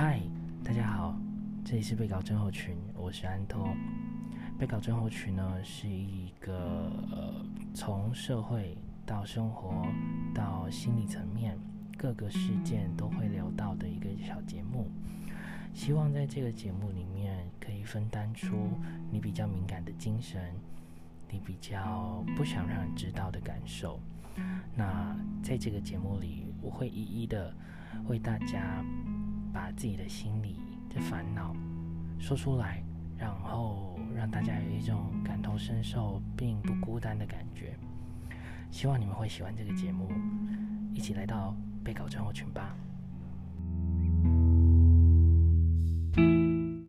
嗨，大家好，这里是被稿症候群，我是安托。被稿症候群呢，是一个呃，从社会到生活到心理层面各个事件都会聊到的一个小节目。希望在这个节目里面，可以分担出你比较敏感的精神，你比较不想让人知道的感受。那在这个节目里，我会一一的为大家把自己的心里的烦恼说出来，然后让大家有一种感同身受并不孤单的感觉。希望你们会喜欢这个节目，一起来到被稿症候群吧。